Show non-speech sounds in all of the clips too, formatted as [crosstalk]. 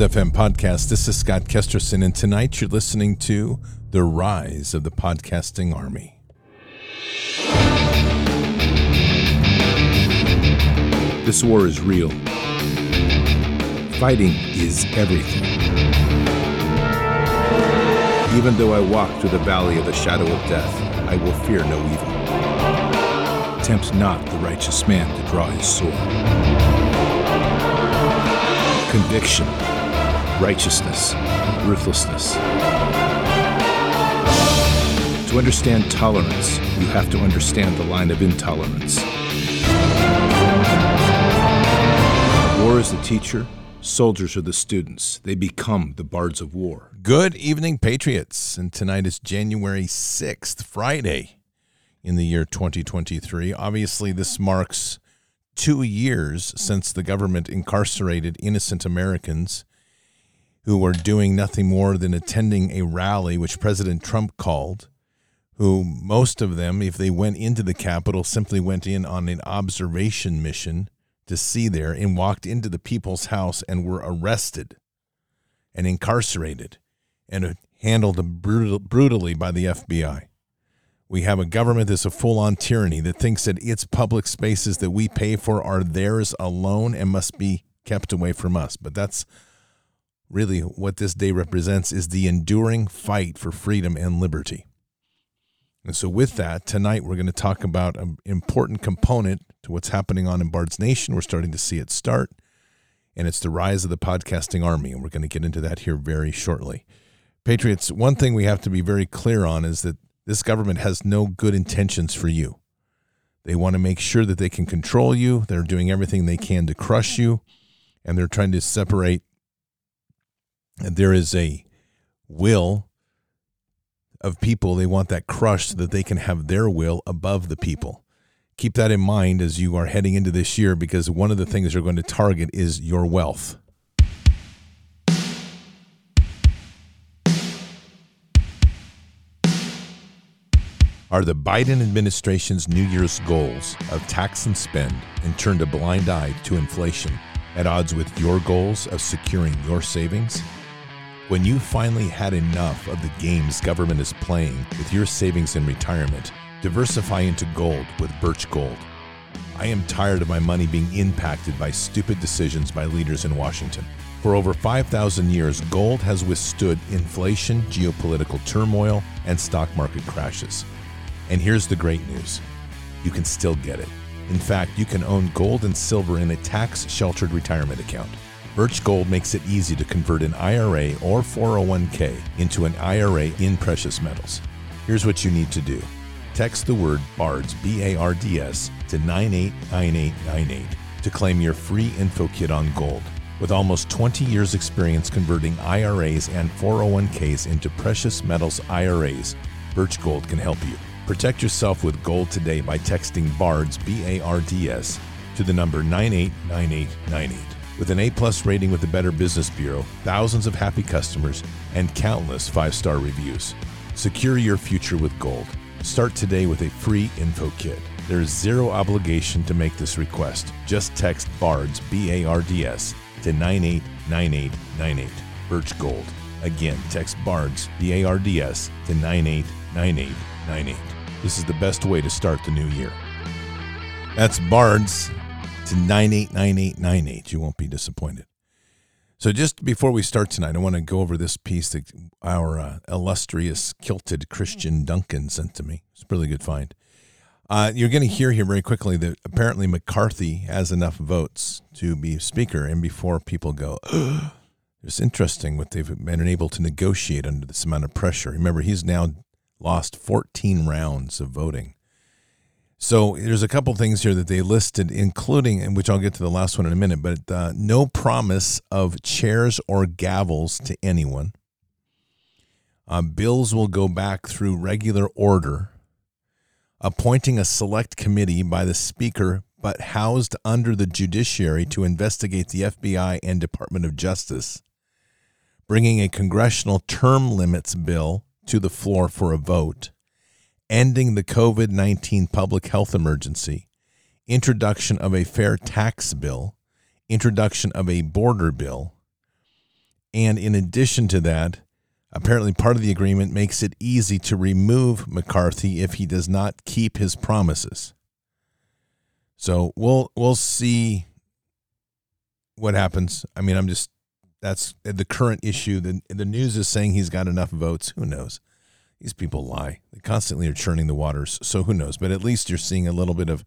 FM podcast. This is Scott Kesterson, and tonight you're listening to The Rise of the Podcasting Army. This war is real. Fighting is everything. Even though I walk through the valley of the shadow of death, I will fear no evil. Tempt not the righteous man to draw his sword. Conviction, righteousness, ruthlessness. To understand tolerance, you have to understand the line of intolerance. War is the teacher, soldiers are the students. They become the bards of war. Good evening, Patriots. And tonight is January 6th, Friday in the year 2023. Obviously, this marks two years since the government incarcerated innocent Americans who were doing nothing more than attending a rally which President Trump called, who most of them, if they went into the Capitol, simply went in on an observation mission to see there and walked into the people's house and were arrested and incarcerated and handled brutal, brutally by the FBI. We have a government that's a full on tyranny that thinks that its public spaces that we pay for are theirs alone and must be kept away from us. But that's really what this day represents is the enduring fight for freedom and liberty. And so with that, tonight we're going to talk about an important component to what's happening on in Bard's Nation. We're starting to see it start, and it's the rise of the podcasting army, and we're going to get into that here very shortly. Patriots, one thing we have to be very clear on is that this government has no good intentions for you. They want to make sure that they can control you. They're doing everything they can to crush you, and they're trying to separate. There is a will of people. They want that crushed so that they can have their will above the people. Keep that in mind as you are heading into this year because one of the things they're going to target is your wealth. are the Biden administration's New Year's goals of tax and spend and turned a blind eye to inflation at odds with your goals of securing your savings? When you finally had enough of the games government is playing with your savings and retirement, diversify into gold with Birch Gold. I am tired of my money being impacted by stupid decisions by leaders in Washington. For over 5,000 years, gold has withstood inflation, geopolitical turmoil, and stock market crashes. And here's the great news you can still get it. In fact, you can own gold and silver in a tax sheltered retirement account. Birch Gold makes it easy to convert an IRA or 401k into an IRA in precious metals. Here's what you need to do text the word BARDS, B A R D S, to 989898 to claim your free info kit on gold. With almost 20 years' experience converting IRAs and 401ks into precious metals IRAs, Birch Gold can help you. Protect yourself with gold today by texting BARDS, B A R D S, to the number 989898. With an A plus rating with the Better Business Bureau, thousands of happy customers, and countless five star reviews. Secure your future with gold. Start today with a free info kit. There is zero obligation to make this request. Just text BARDS, B A R D S, to 989898. Birch Gold. Again, text BARDS, B A R D S, to 989898. This is the best way to start the new year. That's Bards to 989898. You won't be disappointed. So, just before we start tonight, I want to go over this piece that our uh, illustrious kilted Christian Duncan sent to me. It's a really good find. Uh, you're going to hear here very quickly that apparently McCarthy has enough votes to be speaker. And before people go, it's interesting what they've been able to negotiate under this amount of pressure. Remember, he's now lost 14 rounds of voting. So there's a couple things here that they listed, including, and which I'll get to the last one in a minute, but uh, no promise of chairs or gavels to anyone. Uh, bills will go back through regular order, appointing a select committee by the Speaker, but housed under the judiciary to investigate the FBI and Department of Justice, bringing a congressional term limits bill to the floor for a vote, ending the COVID 19 public health emergency, introduction of a fair tax bill, introduction of a border bill, And in addition to that, apparently part of the agreement makes it easy to remove McCarthy if he does not keep his promises. So we'll we'll see what happens. I mean, I'm just that's the current issue. The the news is saying he's got enough votes. Who knows? These people lie. They constantly are churning the waters. So who knows? But at least you're seeing a little bit of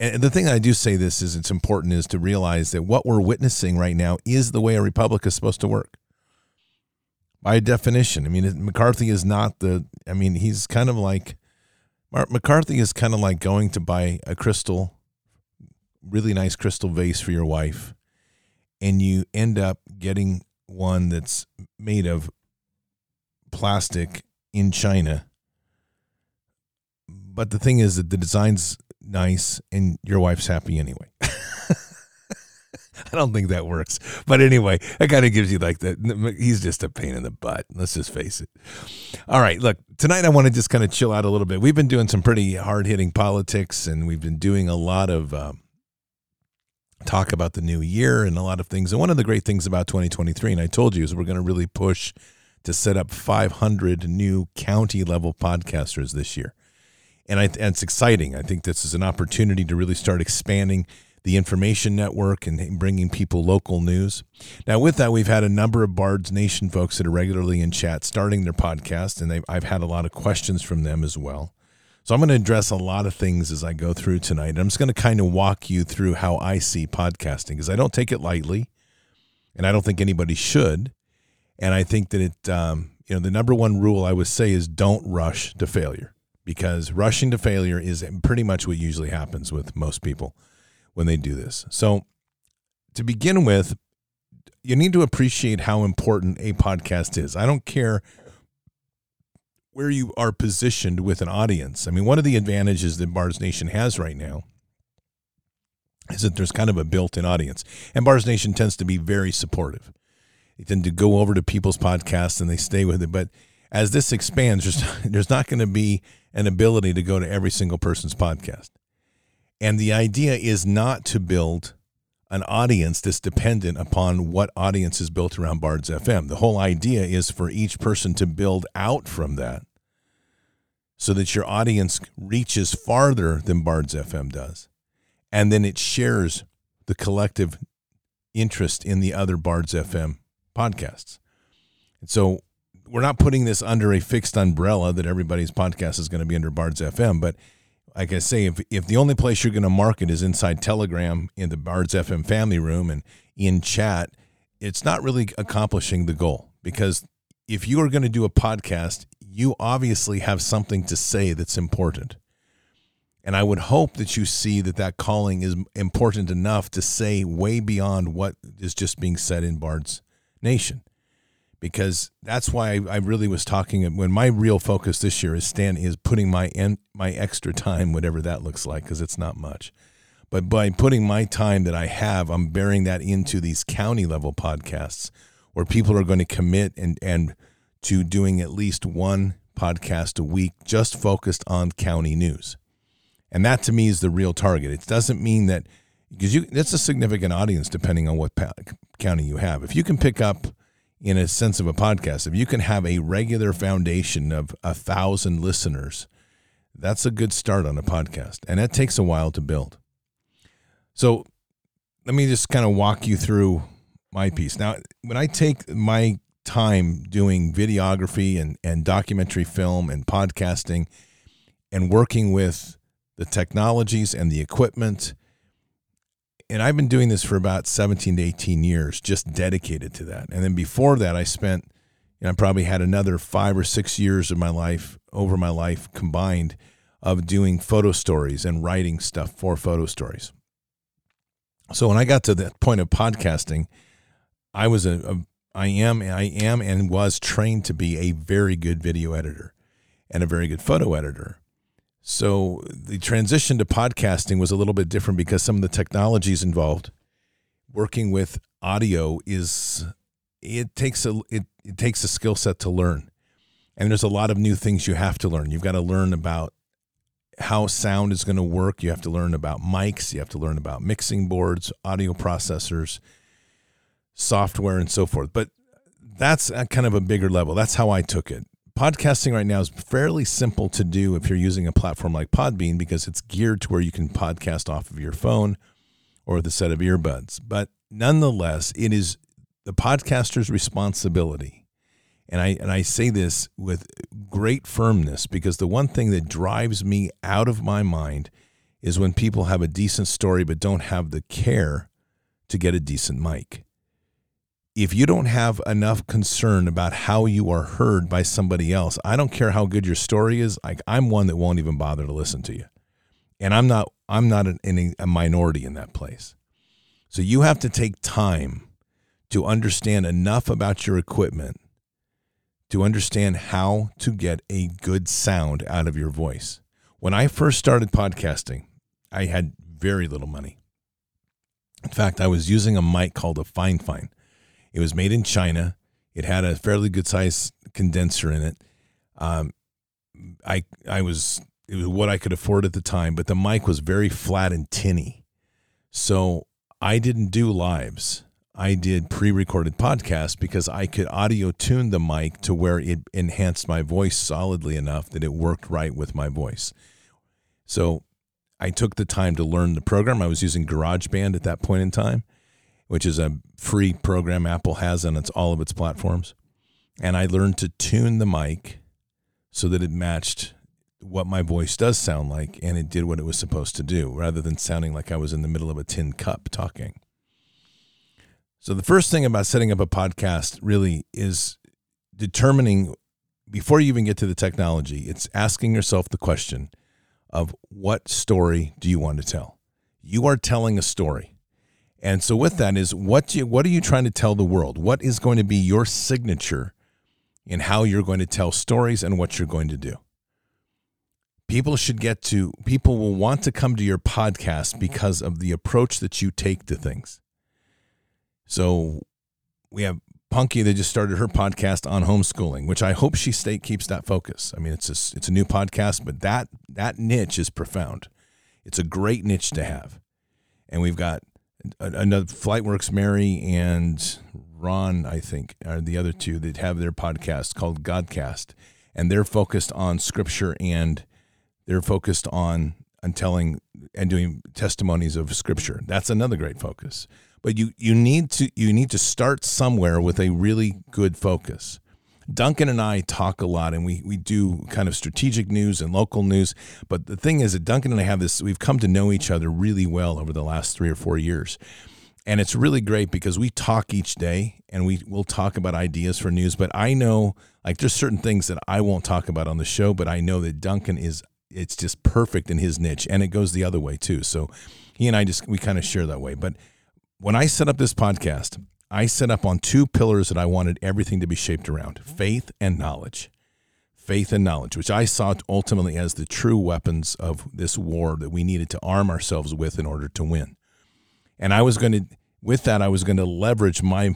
and the thing I do say this is it's important is to realize that what we're witnessing right now is the way a republic is supposed to work. By definition, I mean McCarthy is not the. I mean he's kind of like McCarthy is kind of like going to buy a crystal, really nice crystal vase for your wife, and you end up getting one that's made of plastic in China. But the thing is that the design's nice and your wife's happy anyway. [laughs] I don't think that works. But anyway, that kind of gives you like that. He's just a pain in the butt. Let's just face it. All right. Look, tonight I want to just kind of chill out a little bit. We've been doing some pretty hard hitting politics and we've been doing a lot of um, talk about the new year and a lot of things. And one of the great things about 2023, and I told you, is we're going to really push to set up 500 new county level podcasters this year and, I, and it's exciting. I think this is an opportunity to really start expanding the information network and bringing people local news. Now, with that, we've had a number of Bards Nation folks that are regularly in chat starting their podcast, and I've had a lot of questions from them as well. So I'm going to address a lot of things as I go through tonight. I'm just going to kind of walk you through how I see podcasting because I don't take it lightly, and I don't think anybody should. And I think that it, um, you know, the number one rule I would say is don't rush to failure because rushing to failure is pretty much what usually happens with most people when they do this. So, to begin with, you need to appreciate how important a podcast is. I don't care where you are positioned with an audience. I mean, one of the advantages that Bards Nation has right now is that there's kind of a built-in audience, and Bards Nation tends to be very supportive. Tend to go over to people's podcasts and they stay with it, but as this expands, there's, [laughs] there's not going to be an ability to go to every single person's podcast. And the idea is not to build an audience that's dependent upon what audience is built around Bards FM. The whole idea is for each person to build out from that so that your audience reaches farther than Bards FM does. And then it shares the collective interest in the other Bards FM podcasts. And so we're not putting this under a fixed umbrella that everybody's podcast is going to be under Bards FM. But like I say, if if the only place you're going to market is inside Telegram in the Bards FM family room and in chat, it's not really accomplishing the goal because if you are going to do a podcast, you obviously have something to say that's important. And I would hope that you see that that calling is important enough to say way beyond what is just being said in Bards Nation because that's why I, really was talking when my real focus this year is stand is putting my en, my extra time, whatever that looks like, because it's not much. But by putting my time that I have, I'm bearing that into these county level podcasts where people are going to commit and and to doing at least one podcast a week just focused on county news. And that to me is the real target. It doesn't mean that because you that's a significant audience depending on what county you have. If you can pick up in a sense of a podcast. If you can have a regular foundation of a thousand listeners, that's a good start on a podcast. And that takes a while to build. So let me just kind of walk you through my piece. Now, when I take my time doing videography and, and documentary film and podcasting and working with the technologies and the equipment and I've been doing this for about 17 to 18 years, just dedicated to that. And then before that, I spent, know, I probably had another five or six years of my life, over my life combined, of doing photo stories and writing stuff for photo stories. So when I got to the point of podcasting, I was a, a I am, I am, and was trained to be a very good video editor and a very good photo editor. So the transition to podcasting was a little bit different because some of the technologies involved working with audio is it takes a it, it takes a skill set to learn. And there's a lot of new things you have to learn. You've got to learn about how sound is going to work. You have to learn about mics, you have to learn about mixing boards, audio processors, software and so forth. But that's kind of a bigger level. That's how I took it. Podcasting right now is fairly simple to do if you're using a platform like Podbean because it's geared to where you can podcast off of your phone or the set of earbuds. But nonetheless, it is the podcaster's responsibility. And I and I say this with great firmness because the one thing that drives me out of my mind is when people have a decent story but don't have the care to get a decent mic. If you don't have enough concern about how you are heard by somebody else, I don't care how good your story is. Like I'm one that won't even bother to listen to you, and I'm not. I'm not in a minority in that place. So you have to take time to understand enough about your equipment to understand how to get a good sound out of your voice. When I first started podcasting, I had very little money. In fact, I was using a mic called a Fifine. It was made in China. It had a fairly good size condenser in it. Um, I I was it was what I could afford at the time, but the mic was very flat and tinny. So I didn't do lives. I did pre-recorded podcasts because I could audio tune the mic to where it enhanced my voice solidly enough that it worked right with my voice. So I took the time to learn the program. I was using GarageBand at that point in time, which is a free program Apple has on its all of its platforms. And I learned to tune the mic so that it matched what my voice does sound like and it did what it was supposed to do rather than sounding like I was in the middle of a tin cup talking. So the first thing about setting up a podcast really is determining before you even get to the technology, it's asking yourself the question of what story do you want to tell? You are telling a story. And so with that is what you, what are you trying to tell the world? What is going to be your signature in how you're going to tell stories and what you're going to do? People should get to people will want to come to your podcast because of the approach that you take to things. So we have Punky that just started her podcast on homeschooling, which I hope she stay keeps that focus. I mean, it's a, it's a new podcast, but that that niche is profound. It's a great niche to have, and we've got another FlightWorks Mary and Ron, I think, are the other two that have their podcast called Godcast, and they're focused on scripture and they're focused on on telling and doing testimonies of scripture. That's another great focus but you you need to you need to start somewhere with a really good focus. Duncan and I talk a lot and we we do kind of strategic news and local news, but the thing is that Duncan and I have this we've come to know each other really well over the last 3 or 4 years. And it's really great because we talk each day and we will talk about ideas for news, but I know like there's certain things that I won't talk about on the show, but I know that Duncan is it's just perfect in his niche and it goes the other way too. So he and I just we kind of share that way. But when I set up this podcast, I set up on two pillars that I wanted everything to be shaped around faith and knowledge. Faith and knowledge, which I saw ultimately as the true weapons of this war that we needed to arm ourselves with in order to win. And I was going to, with that, I was going to leverage my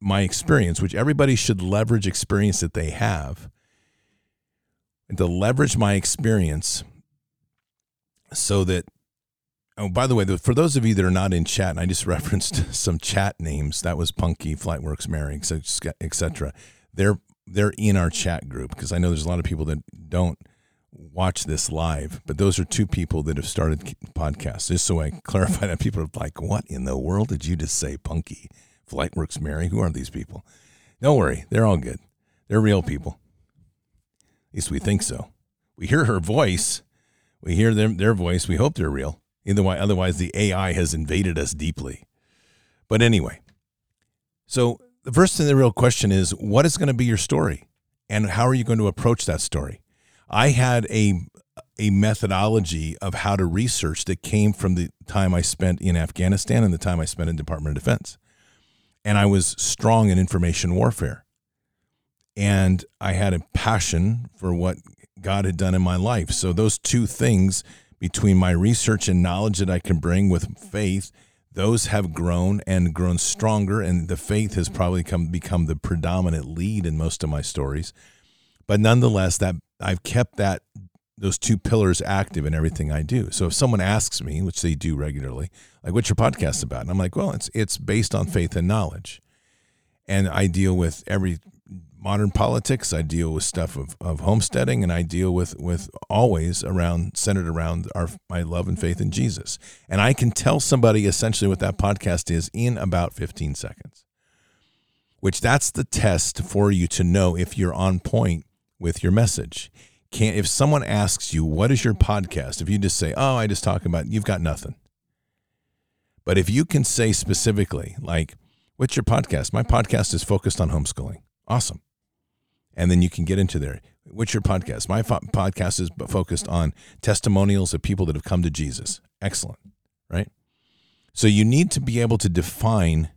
my experience, which everybody should leverage experience that they have, and to leverage my experience so that Oh, by the way, for those of you that are not in chat, and I just [laughs] referenced some chat names. That was Punky, Flightworks, Mary, etc. They're they're in our chat group because I know there's a lot of people that don't watch this live, but those are two people that have started podcasts. Just so I [laughs] clarify that people are like, "What in the world did you just say, Punky, Flightworks, Mary? Who are these people?" Don't worry, they're all good. They're real people. At least we think so. We hear her voice. We hear them their voice. We hope they're real. Either way, otherwise the AI has invaded us deeply. But anyway, so the first and the real question is what is going to be your story? And how are you going to approach that story? I had a a methodology of how to research that came from the time I spent in Afghanistan and the time I spent in Department of Defense. And I was strong in information warfare. And I had a passion for what God had done in my life. So those two things between my research and knowledge that I can bring with faith, those have grown and grown stronger, and the faith has probably come become the predominant lead in most of my stories. But nonetheless, that I've kept that those two pillars active in everything I do. So if someone asks me, which they do regularly, like what's your podcast about? And I'm like, well, it's it's based on faith and knowledge. and I deal with every modern politics. I deal with stuff of, of homesteading, and I deal with with always around centered around our my love and faith in Jesus. And I can tell somebody essentially what that podcast is in about 15 seconds. Which that's the test for you to know if you're on point with your message. Can if someone asks you what is your podcast, if you just say, "Oh, I just talk about," you've got nothing. But if you can say specifically, like, "What's your podcast?" My podcast is focused on homeschooling. Awesome and then you can get into there. What's your podcast? My fo- podcast is focused on testimonials of people that have come to Jesus. Excellent, right? So you need to be able to define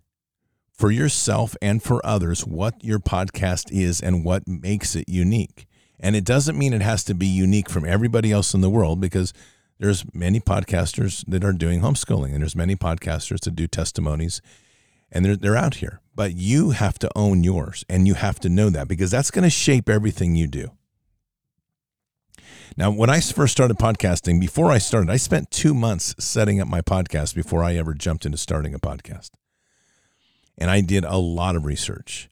for yourself and for others what your podcast is and what makes it unique. And it doesn't mean it has to be unique from everybody else in the world because there's many podcasters that are doing homeschooling and there's many podcasters that do testimonies and they're, they're out here. But you have to own yours and you have to know that because that's going to shape everything you do. Now, when I first started podcasting, before I started, I spent two months setting up my podcast before I ever jumped into starting a podcast. And I did a lot of research.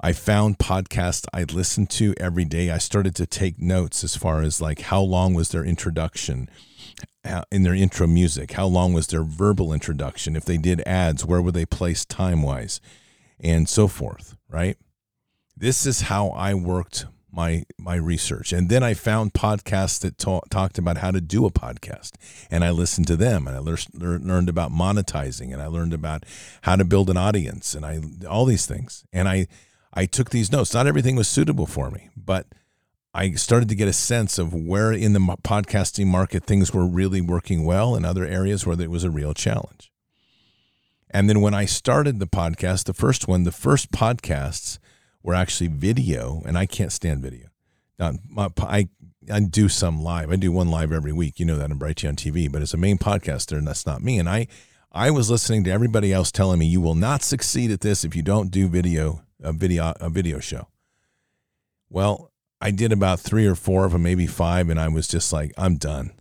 I found podcasts I listened to every day. I started to take notes as far as like how long was their introduction uh, in their intro music, how long was their verbal introduction, if they did ads, where were they placed time wise, and so forth, right? This is how I worked my my research and then i found podcasts that ta- talked about how to do a podcast and i listened to them and i lear- learned about monetizing and i learned about how to build an audience and i all these things and i I took these notes. Not everything was suitable for me, but I started to get a sense of where in the podcasting market things were really working well and other areas where it was a real challenge. And then when I started the podcast, the first one, the first podcasts were actually video, and I can't stand video. My, I I do some live. I do one live every week. You know that on Brighteon TV, but as a main podcaster, and that's not me. And I I was listening to everybody else telling me you will not succeed at this if you don't do video a video a video show. Well, I did about three or four of them, maybe five, and I was just like, I'm done.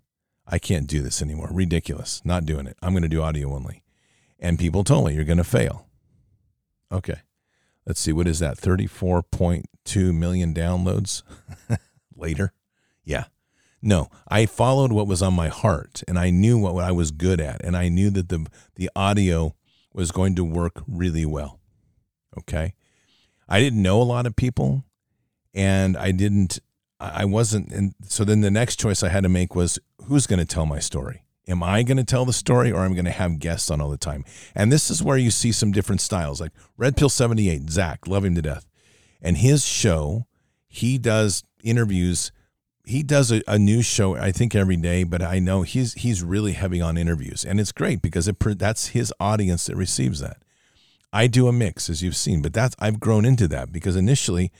I can't do this anymore. Ridiculous. Not doing it. I'm going to do audio only. And people told me you're going to fail. Okay. Let's see. What is that? 34.2 million downloads [laughs] later. Yeah. No, I followed what was on my heart and I knew what I was good at and I knew that the the audio was going to work really well. Okay? I didn't know a lot of people and I didn't I wasn't and so then the next choice I had to make was who's going to tell my story? Am I going to tell the story or am I going to have guests on all the time? And this is where you see some different styles. Like Red Pill 78, Zach, love him to death. And his show, he does interviews. He does a, a show, I think, every day, but I know he's he's really heavy on interviews. And it's great because it that's his audience that receives that. I do a mix, as you've seen, but that's I've grown into that because initially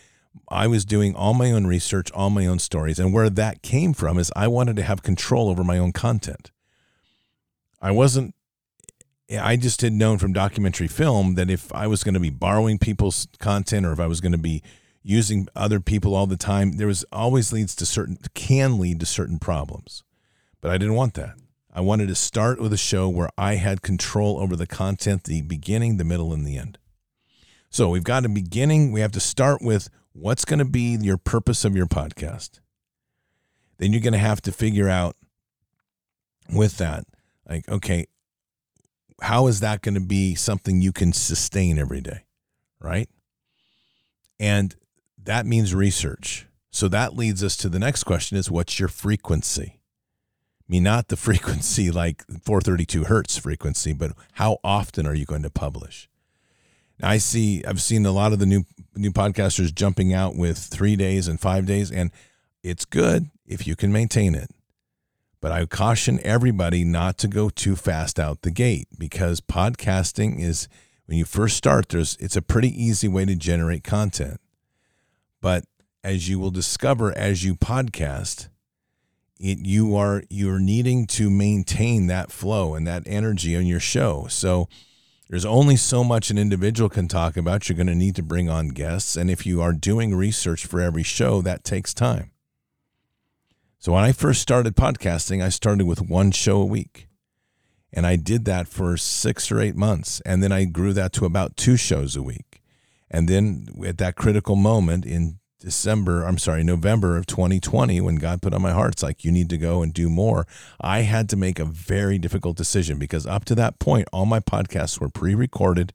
I was doing all my own research, all my own stories, and where that came from is I wanted to have control over my own content. I wasn't. I just had known from documentary film that if I was going to be borrowing people's content or if I was going to be using other people all the time, there was always leads to certain can lead to certain problems. But I didn't want that. I wanted to start with a show where I had control over the content, the beginning, the middle, and the end. So we've got a beginning. We have to start with what's going to be your purpose of your podcast. Then you're going to have to figure out with that, like, okay, how is that going to be something you can sustain every day? Right. And that means research. So that leads us to the next question is what's your frequency? mean, not the [laughs] frequency like 432 hertz frequency, but how often are you going to publish? Now, I see, I've seen a lot of the new new podcasters jumping out with three days and five days, and it's good if you can maintain it. But I caution everybody not to go too fast out the gate because podcasting is when you first start, there's it's a pretty easy way to generate content. But as you will discover as you podcast, it, you are you're needing to maintain that flow and that energy on your show. So there's only so much an individual can talk about. You're going to need to bring on guests, and if you are doing research for every show, that takes time. So when I first started podcasting, I started with one show a week. And I did that for 6 or 8 months, and then I grew that to about 2 shows a week. And then at that critical moment in December, I'm sorry, November of 2020, when God put on my heart, it's like, you need to go and do more. I had to make a very difficult decision because up to that point, all my podcasts were pre recorded,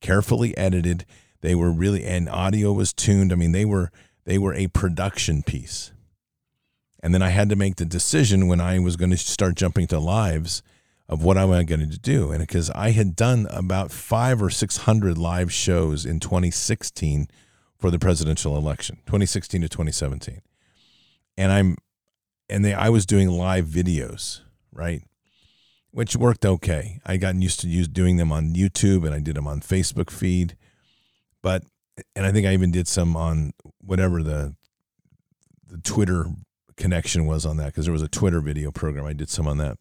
carefully edited. They were really, and audio was tuned. I mean, they were, they were a production piece. And then I had to make the decision when I was going to start jumping to lives of what am I going to do. And because I had done about five or 600 live shows in 2016 for the presidential election, 2016 to 2017. And I'm, and they, I was doing live videos, right? Which worked okay. I gotten used to use doing them on YouTube and I did them on Facebook feed. But, and I think I even did some on whatever the, the Twitter connection was on that because there was a Twitter video program. I did some on that.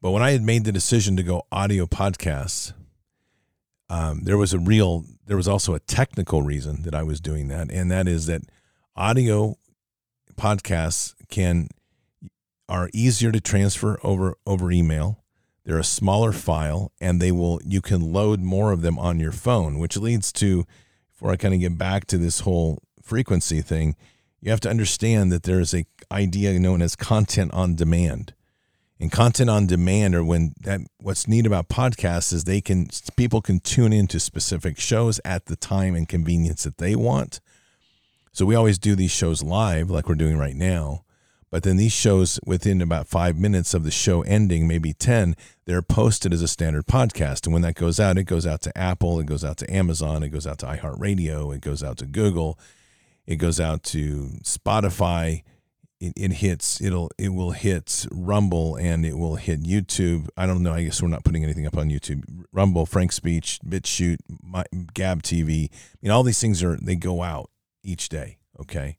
But when I had made the decision to go audio podcasts, um, there was a real, there was also a technical reason that I was doing that, and that is that audio podcasts can are easier to transfer over over email. They're a smaller file, and they will you can load more of them on your phone, which leads to, before I kind of get back to this whole frequency thing, you have to understand that there is a idea known as content on demand. And content on demand or when that what's neat about podcasts is they can people can tune into specific shows at the time and convenience that they want. So we always do these shows live like we're doing right now. But then these shows within about five minutes of the show ending maybe 10 they're posted as a standard podcast. And when that goes out it goes out to apple it goes out to amazon it goes out to iheartradio it goes out to google it goes out to spotify it, it hits it'll it will hit Rumble and it will hit YouTube. I don't know. I guess we're not putting anything up on YouTube. Rumble, Frank Speech, BitChute, my, Gab TV. I mean, all these things are they go out each day. Okay.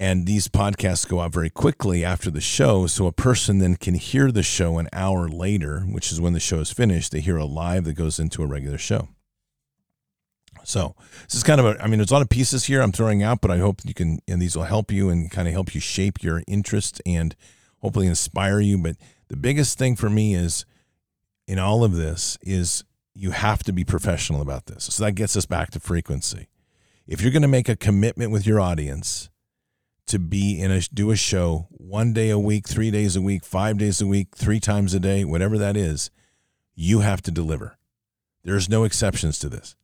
And these podcasts go out very quickly after the show. So a person then can hear the show an hour later, which is when the show is finished. They hear a live that goes into a regular show. So this is kind of a, I mean, there's a lot of pieces here I'm throwing out, but I hope you can, and these will help you and kind of help you shape your interest and hopefully inspire you. But the biggest thing for me is in all of this is you have to be professional about this. So that gets us back to frequency. If you're going to make a commitment with your audience to be in a, do a show one day a week, three days a week, five days a week, three times a day, whatever that is, you have to deliver. There's no exceptions to this.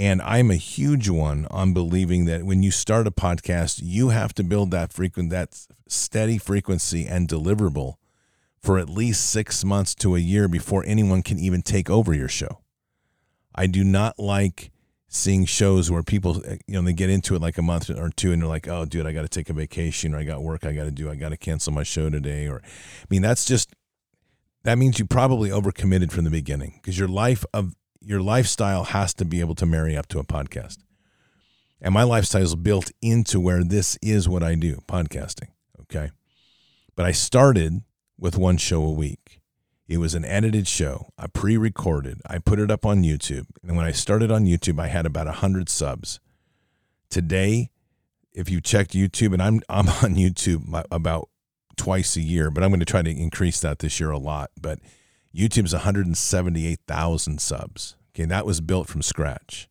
And I'm a huge one on believing that when you start a podcast, you have to build that frequent, that steady frequency and deliverable for at least six months to a year before anyone can even take over your show. I do not like seeing shows where people, eh, you know, they get into it like a month or two and they're like, oh, dude, I got to take a vacation or I got work I got to do. I got to cancel my show today. Or, I mean, that's just, that means you probably overcommitted from the beginning because your life of your lifestyle has to be able to marry up to a podcast. And my lifestyle is built into where this is what I do, podcasting. Okay. But I started with one show a week. It was an edited show. I pre recorded. I put it up on YouTube. And when I started on YouTube, I had about 100 subs. Today, if you checked YouTube, and I'm, I'm [laughs] on YouTube about twice a year, but I'm going to try to increase that this year a lot. But YouTube's 178,000 subs. Okay, that was built from scratch.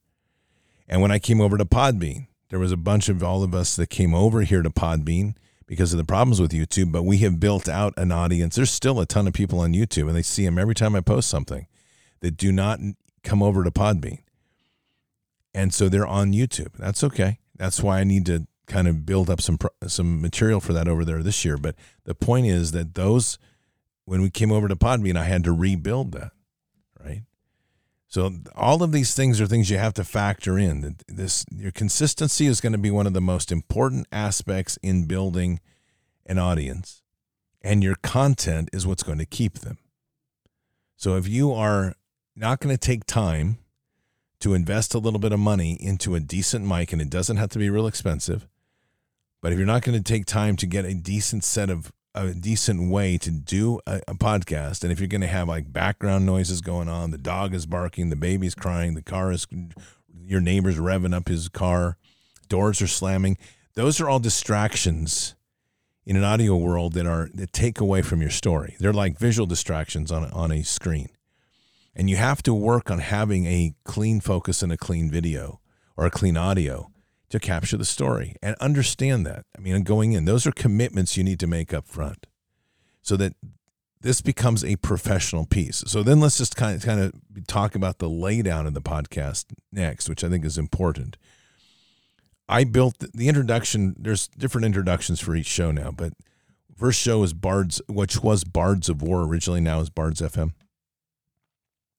And when I came over to Podbean, there was a bunch of all of us that came over here to Podbean because of the problems with YouTube, but we have built out an audience. There's still a ton of people on YouTube, and they see them every time I post something that do not come over to Podbean. And so they're on YouTube. That's okay. That's why I need to kind of build up some some material for that over there this year. But the point is that those when we came over to Podbean, I had to rebuild that, right? So all of these things are things you have to factor in. This your consistency is going to be one of the most important aspects in building an audience, and your content is what's going to keep them. So if you are not going to take time to invest a little bit of money into a decent mic, and it doesn't have to be real expensive, but if you're not going to take time to get a decent set of a decent way to do a, a podcast. And if you're going to have like background noises going on, the dog is barking, the baby's crying, the car is, your neighbor's revving up his car, doors are slamming. Those are all distractions in an audio world that are that take away from your story. They're like visual distractions on on a screen. And you have to work on having a clean focus and a clean video or a clean audio to capture the story and understand that. I mean, going in, those are commitments you need to make up front so that this becomes a professional piece. So then let's just kind of kind of talk about the laydown of the podcast next, which I think is important. I built the introduction. There's different introductions for each show now, but first show is Bards, which was Bards of War originally. Now is Bards FM.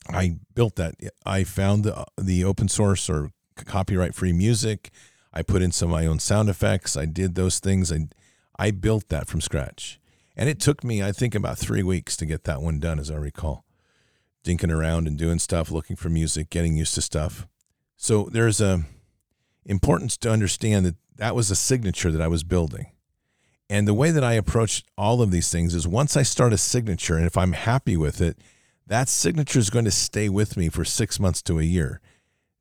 I built that. I found the, the open source or copyright free music. I put in some of my own sound effects. I did those things. I I built that from scratch, and it took me, I think, about three weeks to get that one done, as I recall. Dinking around and doing stuff, looking for music, getting used to stuff. So there's a importance to understand that that was a signature that I was building. And the way that I approach all of these things is once I start a signature, and if I'm happy with it, that signature is going to stay with me for six months to a year.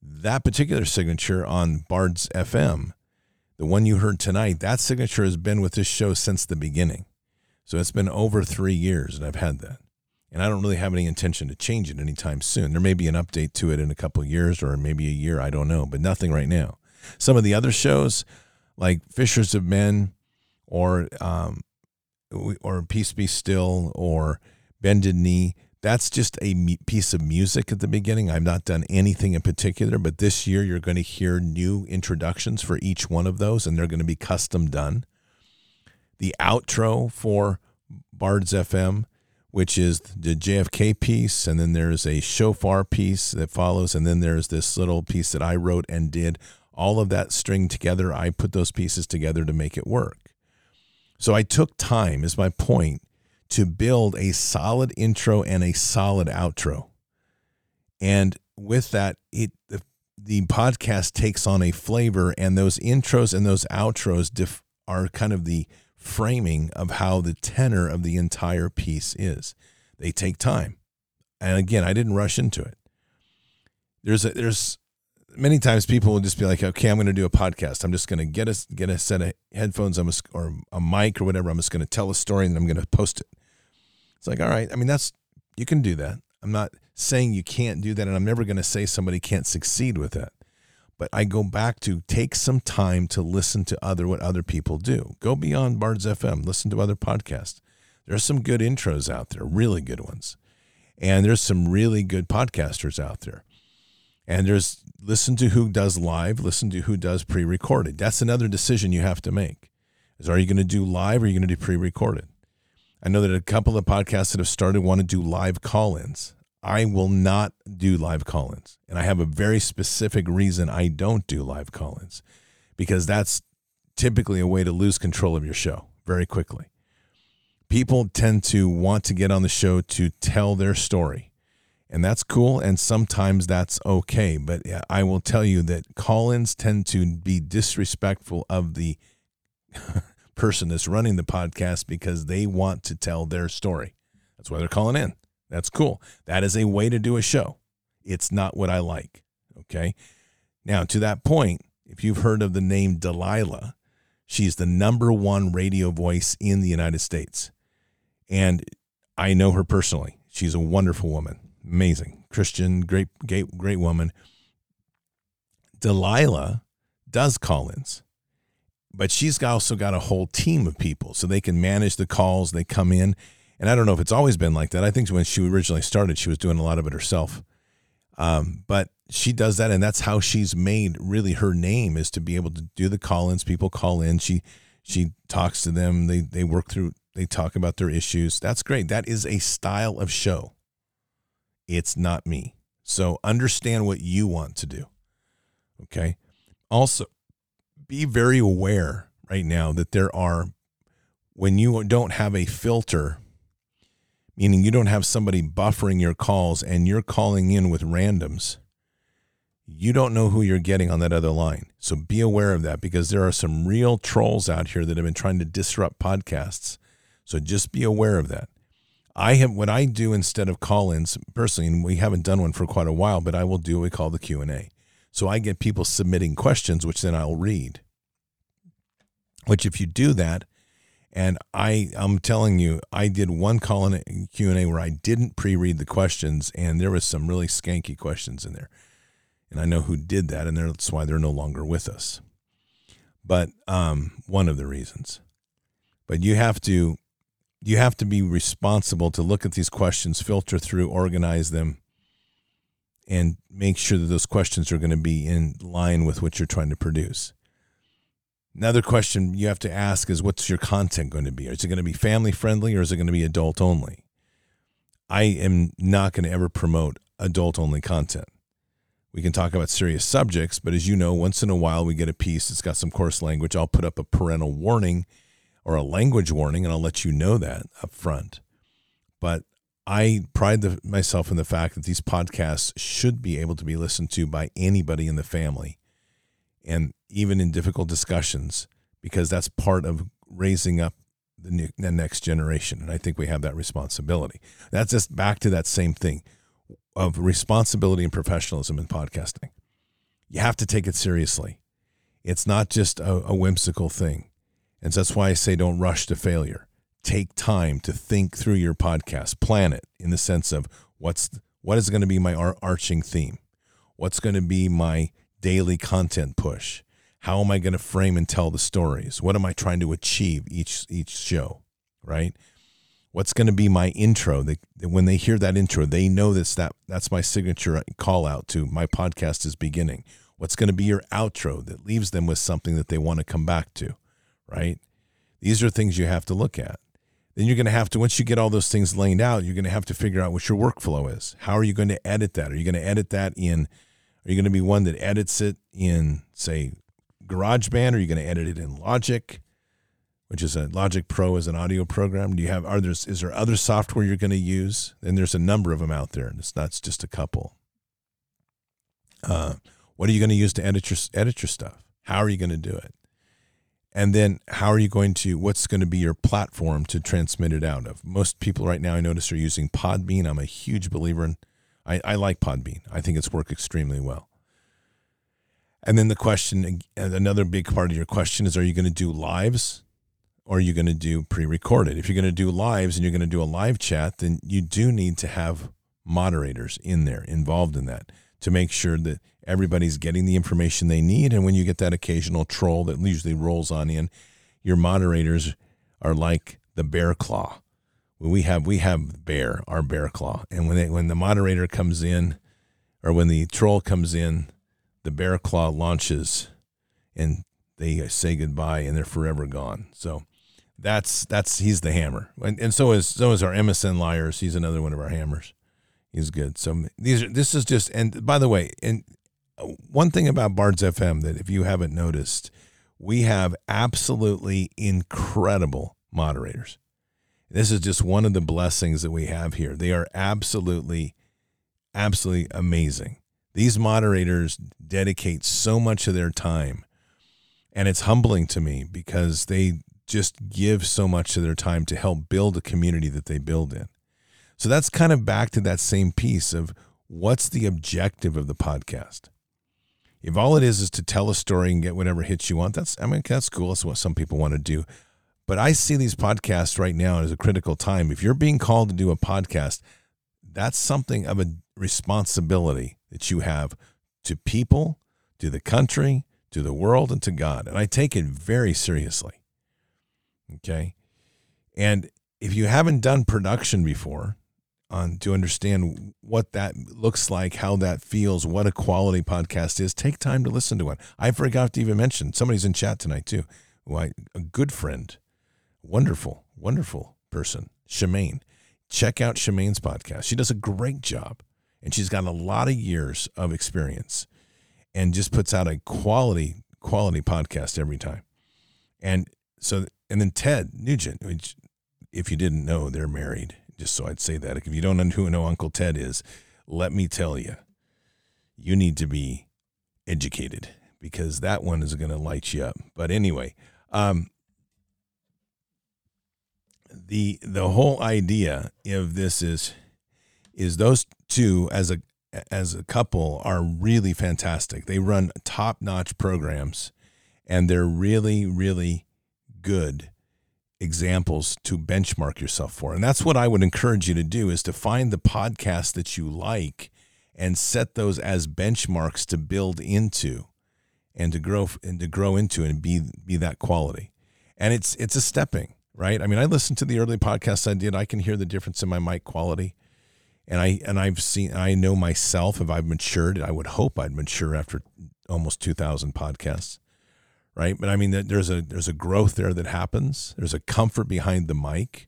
That particular signature on Bards FM, the one you heard tonight, that signature has been with this show since the beginning. So it's been over three years that I've had that. And I don't really have any intention to change it anytime soon. There may be an update to it in a couple years or maybe a year, I don't know, but nothing right now. Some of the other shows, like Fishers of Men, or um, or Peace Be Still, or Bended Knee. That's just a piece of music at the beginning. I've not done anything in particular, but this year you're going to hear new introductions for each one of those, and they're going to be custom done. The outro for Bards FM, which is the JFK piece, and then there's a shofar piece that follows, and then there's this little piece that I wrote and did all of that string together. I put those pieces together to make it work. So I took time, is my point, to build a solid intro and a solid outro. And with that, it the, the podcast takes on a flavor, and those intros and those outros def, are kind of the framing of how the tenor of the entire piece is. They take time, and again, I didn't rush into it. There's a, there's many times people will just be like, okay, I'm going to do a podcast. I'm just going to get a get a set of headphones, I'm just, or a mic or whatever. I'm just going to tell a story and I'm going to post it. It's like, all right. I mean, that's you can do that. I'm not saying you can't do that, and I'm never going to say somebody can't succeed with that. But I go back to take some time to listen to other what other people do. Go beyond Bards FM. Listen to other podcasts. There's some good intros out there, really good ones, and there's some really good podcasters out there. And there's listen to who does live, listen to who does pre-recorded. That's another decision you have to make. Is are you going to do live or are you going to do pre-recorded? I know that a couple of podcasts that have started want to do live call-ins. I will not do live call-ins. And I have a very specific reason I don't do live call-ins because that's typically a way to lose control of your show very quickly. People tend to want to get on the show to tell their story and that's cool and sometimes that's okay but i will tell you that call-ins tend to be disrespectful of the [laughs] person that's running the podcast because they want to tell their story. That's why they're calling in. That's cool. That is a way to do a show. It's not what i like okay? Now to that point if you've heard of the name delilah she's the number one radio voice in the united states. And i know her personally. She's a wonderful woman. Amazing. Christian, great, great, great woman. Delilah does call-ins, but she's also got a whole team of people, so they can manage the calls. They come in, and I don't know if it's always been like that. I think when she originally started, she was doing a lot of it herself. Um, but she does that, and that's how she's made really her name is to be able to do the call-ins. People call in. She she talks to them. They they work through. They talk about their issues. That's great. That is a style of show. It's not me. So understand what you want to do. Okay. Also, be very aware right now that there are, when you don't have a filter, meaning you don't have somebody buffering your calls and you're calling in with randoms, you don't know who you're getting on that other line. So be aware of that because there are some real trolls out here that have been trying to disrupt podcasts. So just be aware of that. I have what I do instead of call-ins personally, and we haven't done one for quite a while, but I will do what we call the Q and A. So I get people submitting questions, which then I'll read. Which, if you do that, And I, I'm telling you, I did one call in Q and A where I didn't pre-read the questions, and there was some really skanky questions in there. And I know who did that, and that's why they're no longer with us. But um, one of the reasons. But you have to, you have to be responsible to look at these questions, filter through, organize them, and make sure that those questions are going to be in line with what you're trying to produce. Another question you have to ask is what's your content going to be? Is it going to be family friendly or is it going to be adult only? I am not going to ever promote adult only content. We can talk about serious subjects, but as you know, once in a while we get a piece that's got some coarse language. I'll put up a parental warning or a language warning and I'll let you know that up front. But I pride the, myself in the fact that these podcasts should be able to be listened to by anybody in the family and even in difficult discussions, because that's part of raising up the, new, the next generation. And I think we have that responsibility. That's just back to that same thing of responsibility and professionalism in podcasting. You have to take it seriously. It's not just a, a whimsical thing. And so that's why I say don't rush to failure. Take time to think through your podcast, plan it in the sense of what's what is going to be my arching theme? What's going to be my daily content push? How am I going to frame and tell the stories? What am I trying to achieve each each show? Right? What's going to be my intro? That when they hear that intro, they know that's that that's my signature call out to my podcast is beginning. What's going to be your outro that leaves them with something that they want to come back to? Right? These are things you have to look at. Then you're going to have to, once you get all those things laid out, you're going to have to figure out what your workflow is. How are you going to edit that? Are you going to edit that in are you going to be one that edits it in, say, GarageBand? Are you going to edit it in Logic, which is a Logic Pro is an audio program? Do you have are there is there other software you're going to use? And there's a number of them out there. And it's not it's just a couple. Uh, what are you going to use to edit your edit your stuff? How are you going to do it? And then how are you going to what's going to be your platform to transmit it out of? Most people right now I notice are using Podbean. I'm a huge believer in I, I like Podbean. I think it's worked extremely well. And then the question, another big part of your question is: Are you going to do lives, or are you going to do pre-recorded? If you're going to do lives and you're going to do a live chat, then you do need to have moderators in there involved in that to make sure that everybody's getting the information they need. And when you get that occasional troll that usually rolls on in, your moderators are like the bear claw. We have we have bear our bear claw. And when they, when the moderator comes in or when the troll comes in the bear claw launches and they say goodbye and they're forever gone. So that's that's he's the hammer. And, and so is so is our msn liars. He's another one of our hammers. He's good. So these are this is just and by the way and one thing about bards fm that if you haven't noticed we have absolutely incredible moderators this is just one of the blessings that we have here. They are absolutely, absolutely amazing. These moderators dedicate so much of their time, and it's humbling to me because they just give so much of their time to help build a community that they build in. So that's kind of back to that same piece of what's the objective of the podcast. If all it is is to tell a story and get whatever hits you want, that's I mean that's cool. That's what some people want to do. But I see these podcasts right now as a critical time. If you're being called to do a podcast, that's something of a responsibility that you have to people, to the country, to the world, and to God. And I take it very seriously. Okay. And if you haven't done production before, on to understand what that looks like, how that feels, what a quality podcast is, take time to listen to one. I forgot to even mention somebody's in chat tonight too. Who I, a good friend wonderful, wonderful person, Shemane. Check out Shemane's podcast. She does a great job, and she's got a lot of years of experience, and just puts out a quality, quality podcast every time. And so, and then Ted Nugent, which, if you didn't know, they're married. Just so I'd say that. If you don't know who know Uncle Ted is, let me tell you, you need to be educated because that one is going to light you up. But anyway, um, the the whole idea of this is is those two as a as a couple are really fantastic. They run top notch programs, and they're really really good examples to benchmark yourself for. And that's what I would encourage you to do is to find the podcast that you like and set those as benchmarks to build into and to grow and to grow into and be be that quality. And it's it's a stepping, right? I mean, I listened to the early podcasts I did. I can hear the difference in my mic quality. And I and I've seen I know myself if I've matured, I would hope I'd mature after almost 2000 podcasts right? But I mean, there's a there's a growth there that happens. There's a comfort behind the mic.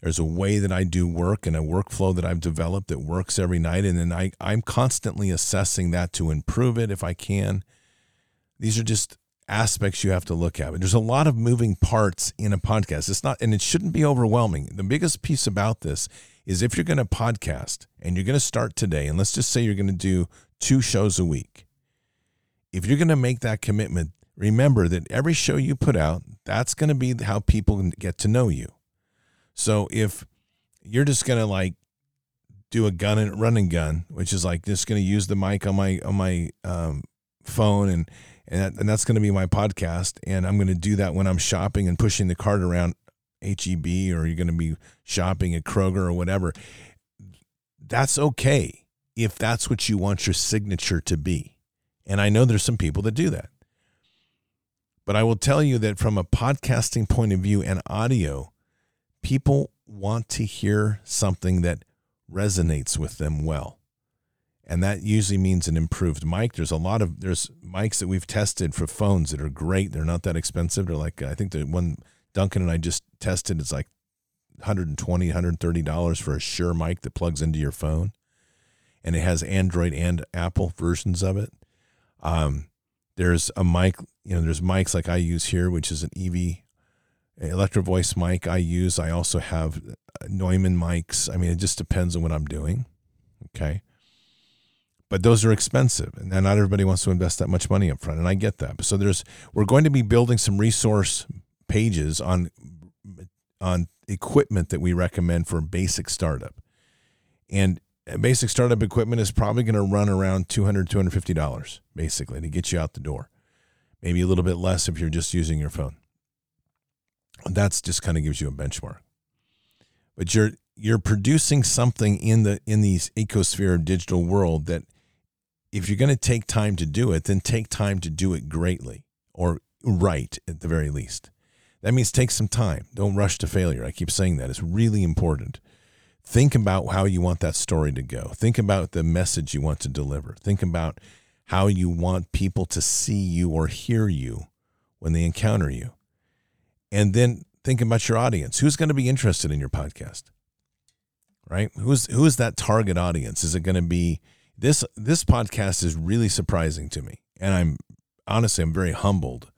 There's a way that I do work and a workflow that I've developed that works every night, and then I I'm constantly assessing that to improve it if I can. These are just aspects you have to look at. But there's a lot of moving parts in a podcast. It's not, and it shouldn't be overwhelming. The biggest piece about this is if you're going to podcast and you're going to start today, and let's just say you're going to do two shows a week. If you're going to make that commitment, remember that every show you put out, that's going to be how people get to know you. So if you're just going to like do a gun and run and gun, which is like just going to use the mic on my on my um, phone and and, that, and that's going to be my podcast, and I'm going to do that when I'm shopping and pushing the cart around HEB, or you're going to be shopping at Kroger or whatever. That's okay if that's what you want your signature to be. And I know there's some people that do that. But I will tell you that from a podcasting point of view and audio, people want to hear something that resonates with them well. And that usually means an improved mic. There's a lot of there's mics that we've tested for phones that are great. They're not that expensive. They're like I think the one Duncan and I just tested is like 120 130 dollars for a Shure mic that plugs into your phone and it has android and apple versions of it um, there's a mic, you know, there's mics like I use here, which is an EV Electro-Voice mic I use. I also have uh, Neumann mics. I mean, it just depends on what I'm doing. Okay. But those are expensive, and not everybody wants to invest that much money up front, and I get that. So there's we're going to be building some resource pages on on equipment that we recommend for basic startup. And basic startup equipment is probably going to run around $200 $250 basically to get you out the door. Maybe a little bit less if you're just using your phone. That's just kind of gives you a benchmark. But you're you're producing something in the in these ecosphere of digital world that if you're going to take time to do it then take time to do it greatly or right at the very least. That means take some time. Don't rush to failure. I keep saying that. It's really important Think about how you want that story to go. Think about the message you want to deliver. Think about how you want people to see you or hear you when they encounter you. And then think about your audience. Who's going to be interested in your podcast? Right? Who's who is that target audience? Is it going to be this this podcast is really surprising to me. And I'm honestly I'm very humbled.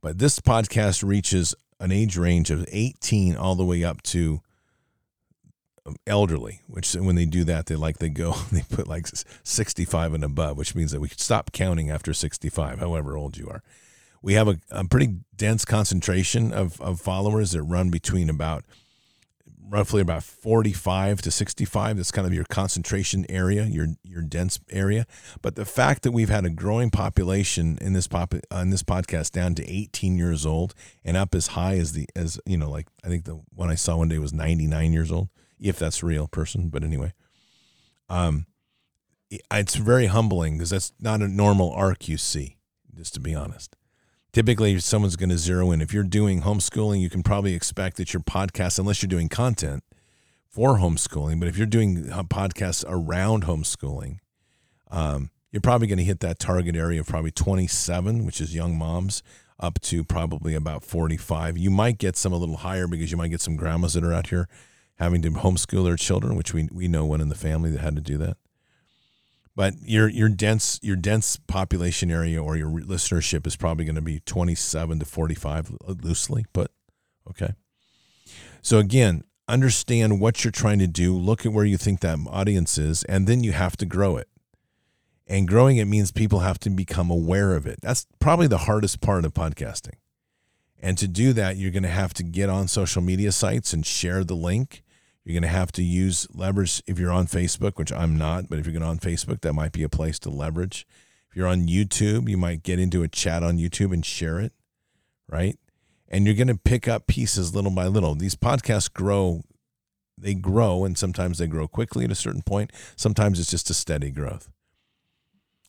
But this podcast reaches an age range of 18 all the way up to elderly, which when they do that, they like they go, [laughs] they put like 65 and above, which means that we stop counting after 65, however old you are. We have a, a pretty dense concentration of, of followers that run between about roughly about 45 to 65 that's kind of your concentration area your your dense area. But the fact that we've had a growing population in this pop on this podcast down to 18 years old and up as high as the as you know like i think the one i saw one day was 99 years old if that's a real person. But anyway, um, it's very humbling because that's not a normal arc you see. Just to be honest, typically someone's going to zero in. If you're doing homeschooling, you can probably expect that your podcast, unless you're doing content for homeschooling, but if you're doing podcasts around homeschooling, um, you're probably going to hit that target area of probably 27, which is young moms, up to probably about 45. You might get some a little higher because you might get some grandmas that are out here having to homeschool their children, which we we know one in the family that had to do that. But your your dense your dense population area or your listenership is probably going to be 27 to 45 loosely put. Okay. So again, understand what you're trying to do, look at where you think that audience is, and then you have to grow it. And growing it means people have to become aware of it. That's probably the hardest part of podcasting. And to do that, you're going to have to get on social media sites and share the link. You're going to have to use leverage if you're on Facebook, which I'm not, but if you're going on Facebook, that might be a place to leverage. If you're on YouTube, you might get into a chat on YouTube and share it, right? and you're going to pick up pieces little by little. These podcasts grow, they grow, and sometimes they grow quickly at a certain point. Sometimes it's just a steady growth.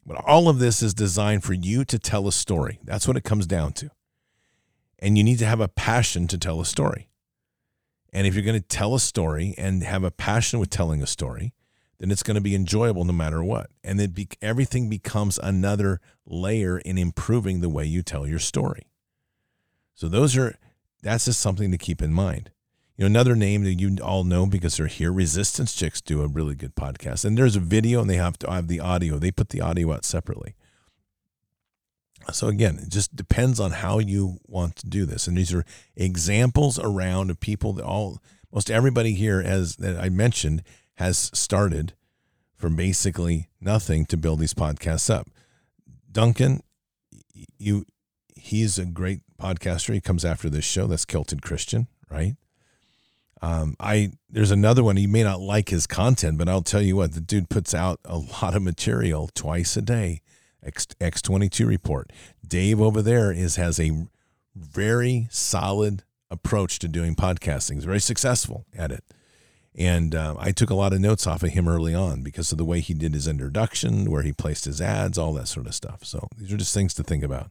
But all of this is designed for you to tell a story. That's what it comes down to. And you need to have a passion to tell a story. And if you're going to tell a story and have a passion with telling a story, then it's going to be enjoyable no matter what. And then be, everything becomes another layer in improving the way you tell your story. So those are that's just something to keep in mind. You know, another name that you all know because they're here, Resistance Chicks do a really good podcast. And there's a video and they have to have the audio. They put the audio out separately. So again, it just depends on how you want to do this. And these are examples around of people that all most everybody here as that I mentioned has started from basically nothing to build these podcasts up. Duncan, you he's a great podcaster. He comes after this show. That's Kilted Christian, right? Um, I there's another one. You may not like his content, but I'll tell you what, the dude puts out a lot of material twice a day. X X twenty two report. Dave over there is has a very solid approach to doing podcasting. He's very successful at it. And uh, I took a lot of notes off of him early on because of the way he did his introduction, where he placed his ads, all that sort of stuff. So these are just things to think about.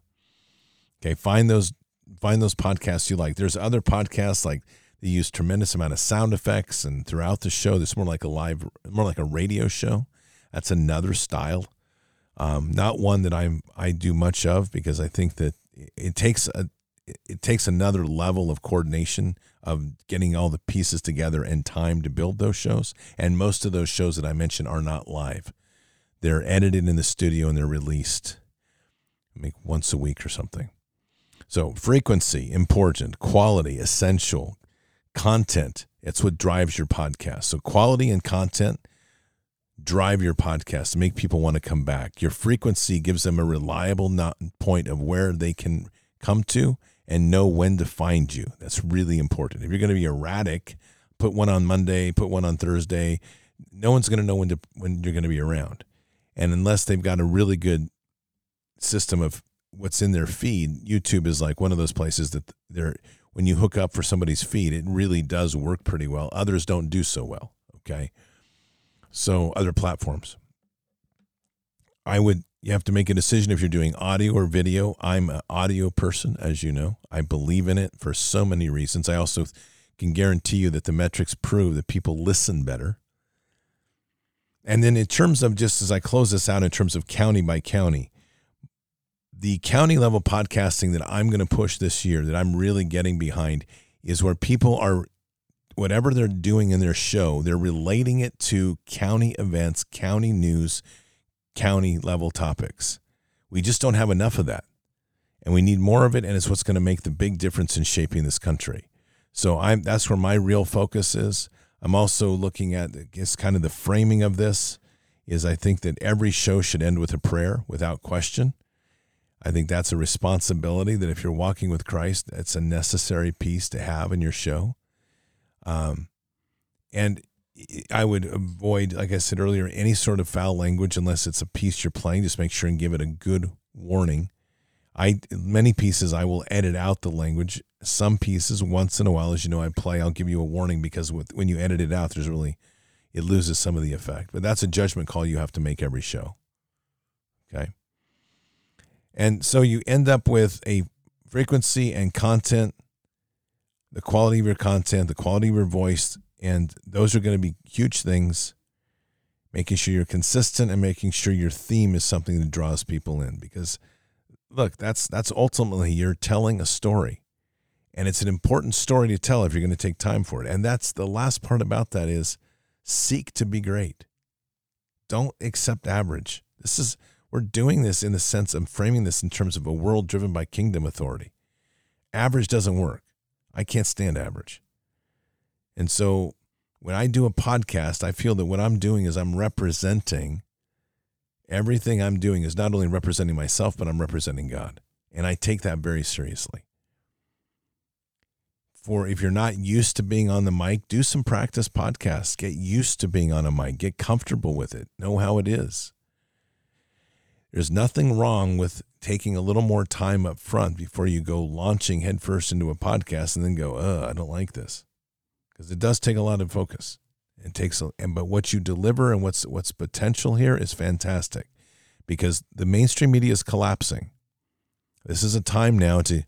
Okay, find those find those podcasts you like. There's other podcasts like they use tremendous amount of sound effects and throughout the show. This more like a live, more like a radio show. That's another style. Um, not one that I'm I do much of because I think that it takes a it takes another level of coordination of getting all the pieces together and time to build those shows. And most of those shows that I mentioned are not live. They're edited in the studio and they're released make once a week or something. So, frequency, important, quality, essential, content, it's what drives your podcast. So, quality and content drive your podcast make people want to come back. Your frequency gives them a reliable point of where they can come to and know when to find you. That's really important. If you're going to be erratic, put one on Monday, put one on Thursday. No one's going to know when to when you're going to be around. And unless they've got a really good system of what's in their feed, YouTube is like one of those places that they're when you hook up for somebody's feed, it really does work pretty well. Others don't do so well. Okay. So other platforms. I would you have to make a decision if you're doing audio or video. I'm an audio person, as you know. I believe in it for so many reasons. I also can guarantee you that the metrics prove that people listen better. And then in terms of just as I close this out in terms of county by county, the county level podcasting that I'm going to push this year, that I'm really getting behind, is where people are, whatever they're doing in their show, they're relating it to county events, county news, county level topics. We just don't have enough of that. And we need more of it, and it's what's going to make the big difference in shaping this country. So I'm that's where my real focus is. I'm also looking at it's kind of the framing of this is I think that every show should end with a prayer without question. I think that's a responsibility that if you're walking with Christ, it's a necessary piece to have in your show. Um, and I would avoid, like I said earlier, any sort of foul language unless it's a piece you're playing. Just make sure and give it a good warning. I many pieces I will edit out the language. Some pieces, once in a while, as you know, I play. I'll give you a warning because with, when you edit it out, there's really it loses some of the effect. But that's a judgment call you have to make every show. Okay. And so you end up with a frequency and content, the quality of your content, the quality of your voice, and those are going to be huge things. Making sure you're consistent and making sure your theme is something that draws people in because look, that's that's ultimately you're telling a story. And it's an important story to tell if you're going to take time for it. And that's the last part about that is seek to be great. Don't accept average. This is we're doing this in the sense of framing this in terms of a world driven by kingdom authority. Average doesn't work. I can't stand average. And so when I do a podcast, I feel that what I'm doing is I'm representing everything I'm doing is not only representing myself, but I'm representing God. And I take that very seriously. For if you're not used to being on the mic, do some practice podcasts. Get used to being on a mic. Get comfortable with it. Know how it is. There's nothing wrong with taking a little more time up front before you go launching headfirst into a podcast and then go, uh, I don't like this. Because it does take a lot of focus. It takes a, and but what you deliver and what's what's potential here is fantastic because the mainstream media is collapsing. This is a time now to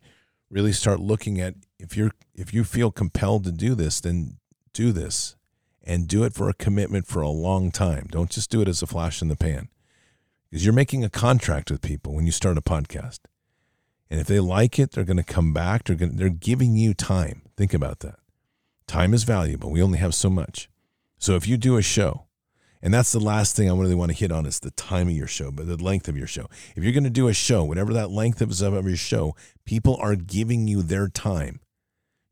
really start looking at if you're if you feel compelled to do this, then do this and do it for a commitment for a long time. Don't just do it as a flash in the pan. Because you're making a contract with people when you start a podcast. And if they like it, they're going to come back. They're going they're giving you time. Think about that. Time is valuable. We only have so much. So if you do a show, and that's the last thing I really want to hit on is the time of your show, but the length of your show. If you're going to do a show, whatever that length is of your show, people are giving you their time.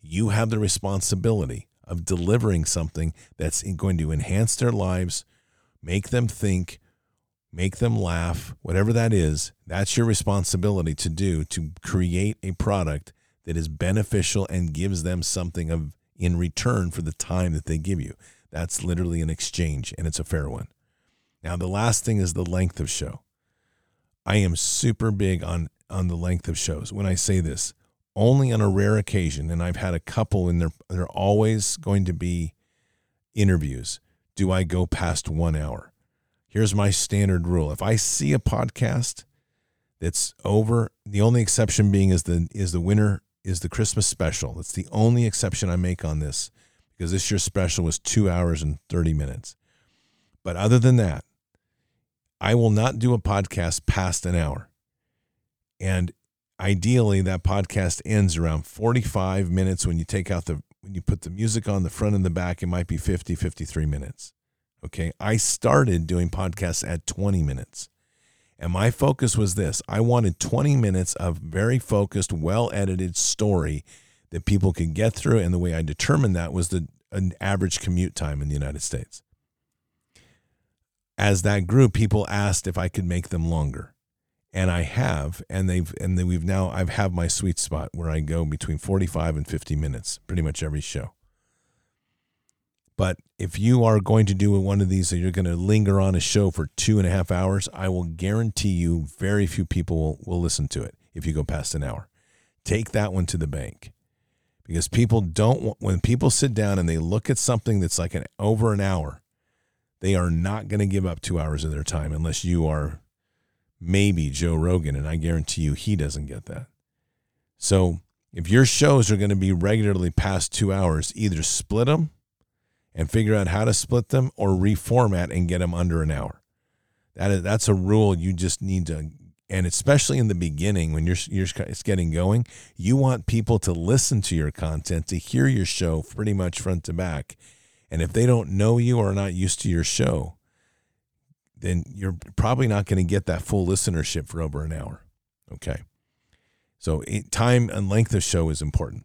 You have the responsibility of delivering something that's going to enhance their lives, make them think, make them laugh, whatever that is. That's your responsibility to do to create a product that is beneficial and gives them something of in return for the time that they give you. That's literally an exchange and it's a fair one. Now the last thing is the length of show. I am super big on on the length of shows. When I say this, only on a rare occasion, and I've had a couple, and they're they're always going to be interviews. Do I go past one hour? Here's my standard rule: if I see a podcast that's over, the only exception being is the is the winter is the Christmas special. That's the only exception I make on this because this year's special was two hours and thirty minutes. But other than that, I will not do a podcast past an hour. And ideally that podcast ends around 45 minutes when you take out the when you put the music on the front and the back it might be 50 53 minutes okay? I started doing podcasts at 20 minutes. And my focus was this. I wanted 20 minutes of very focused well edited story that people could get through. And the way i determined that was the an average commute time in the united states. As that grew people asked if i could make them longer. And I have, and they've, and then we've now, I've have my sweet spot where I go between 45 and 50 minutes, pretty much every show. But if you are going to do one of these and you're going to linger on a show for two and a half hours, I will guarantee you very few people will, will listen to it if you go past an hour. Take that one to the bank because people don't, when people sit down and they look at something that's like an over an hour, they are not going to give up two hours of their time unless you are maybe Joe Rogan, and I guarantee you he doesn't get that. So if your shows are going to be regularly past two hours, either split them and figure out how to split them or reformat and get them under an hour. That is, that's a rule you just need to, and especially in the beginning when you're, you're it's getting going, you want people to listen to your content, to hear your show pretty much front to back. And if they don't know you or are not used to your show, then you're probably not going to get that full listenership for over an hour. Okay. So time and length of show is important.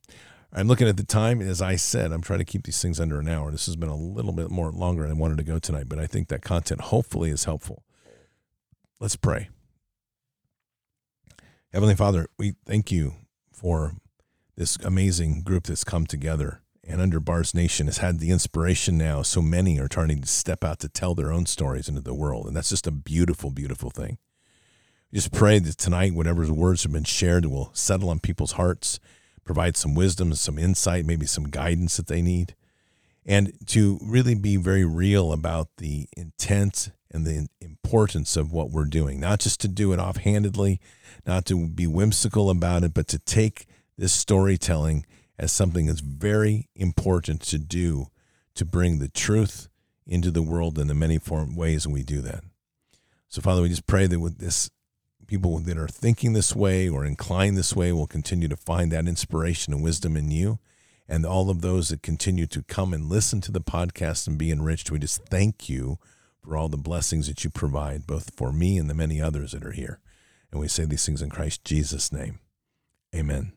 I'm looking at the time. As I said, I'm trying to keep these things under an hour. This has been a little bit more longer than I wanted to go tonight, but I think that content hopefully is helpful. Let's pray. Heavenly Father, we thank you for this amazing group that's come together and under Bards Nation has had the inspiration now. So many are trying to step out to tell their own stories into the world. And that's just a beautiful, beautiful thing. Just pray that tonight, whatever words have been shared will settle on people's hearts, provide some wisdom, some insight, maybe some guidance that they need, and to really be very real about the intent and the importance of what we're doing. Not just to do it offhandedly, not to be whimsical about it, but to take this storytelling as something that's very important to do to bring the truth into the world in the many form ways we do that. So, Father, we just pray that with this, people that are thinking this way or inclined this way will continue to find that inspiration and wisdom in you. And all of those that continue to come and listen to the podcast and be enriched, we just thank you for all the blessings that you provide, both for me and the many others that are here. And we say these things in Christ Jesus' name. Amen.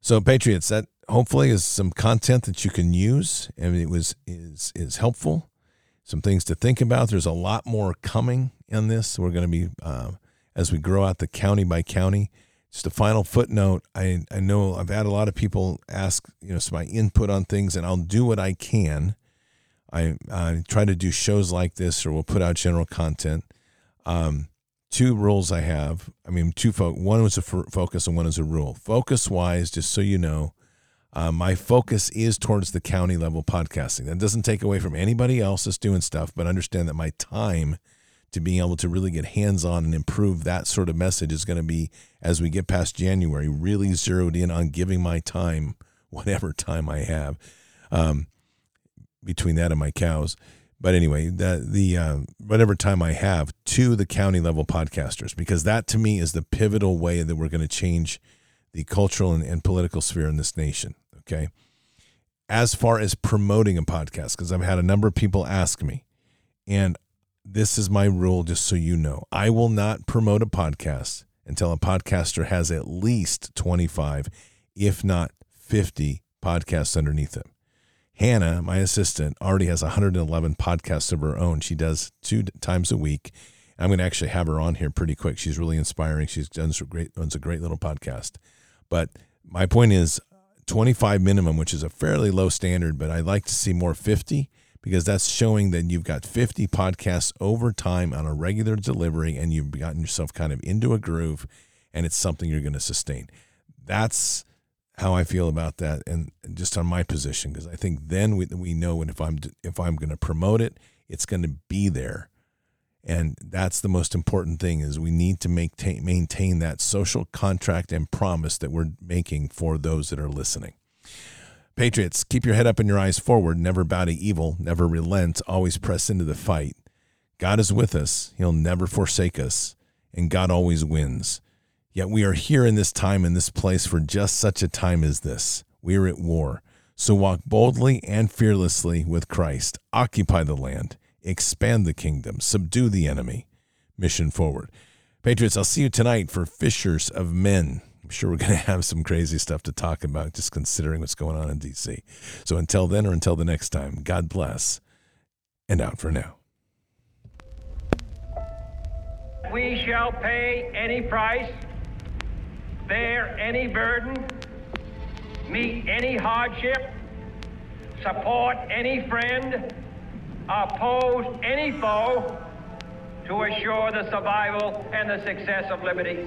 So, Patriots, that hopefully is some content that you can use, and it was is is helpful. Some things to think about. There's a lot more coming in this. We're going to be uh, as we grow out the county by county. Just a final footnote. I I know I've had a lot of people ask you know some my input on things, and I'll do what I can. I, I try to do shows like this, or we'll put out general content. Um, two rules I have. I mean, two fo- one was a f- focus and one is a rule. Focus wise, just so you know, uh, my focus is towards the county level podcasting. That doesn't take away from anybody else that's doing stuff, but understand that my time to being able to really get hands on and improve that sort of message is going to be as we get past January, really zeroed in on giving my time, [laughs] whatever time I have, um, between that and my cows but anyway, the the uh, whatever time I have to the county level podcasters because that to me is the pivotal way that we're going to change the cultural and, and political sphere in this nation. Okay, as far as promoting a podcast, because I've had a number of people ask me, and this is my rule, just so you know, I will not promote a podcast until a podcaster has at least twenty five, if not fifty podcasts underneath them. Hannah, my assistant, already has 111 podcasts of her own. She does two times a week. I'm going to actually have her on here pretty quick. She's really inspiring. She's done some great, runs a great little podcast. But my point is 25 minimum, which is a fairly low standard, but I'd like to see more 50 because that's showing that you've got 50 podcasts over time on a regular delivery and you've gotten yourself kind of into a groove and it's something you're going to sustain. That's how I feel about that and just on my position because I think then we, we know and if I'm if I'm going to promote it it's going to be there and that's the most important thing is we need to maintain maintain that social contract and promise that we're making for those that are listening. Patriots, keep your head up and your eyes forward, never bow to evil, never relent, always press into the fight. God is with us. He'll never forsake us, and God always wins. Yet we are here in this time in this place for just such a time as this. We are at war. So walk boldly and fearlessly with Christ. Occupy the land, expand the kingdom, subdue the enemy. Mission forward. Patriots, I'll see you tonight for Fishers of Men. Sure we're [laughs] going to have some crazy stuff to talk about just considering what's going on in DC. So until then or until the next time, God bless and out for now. We shall pay any price bear any burden, meet any hardship, support any friend, oppose any foe to assure the survival and the success of liberty.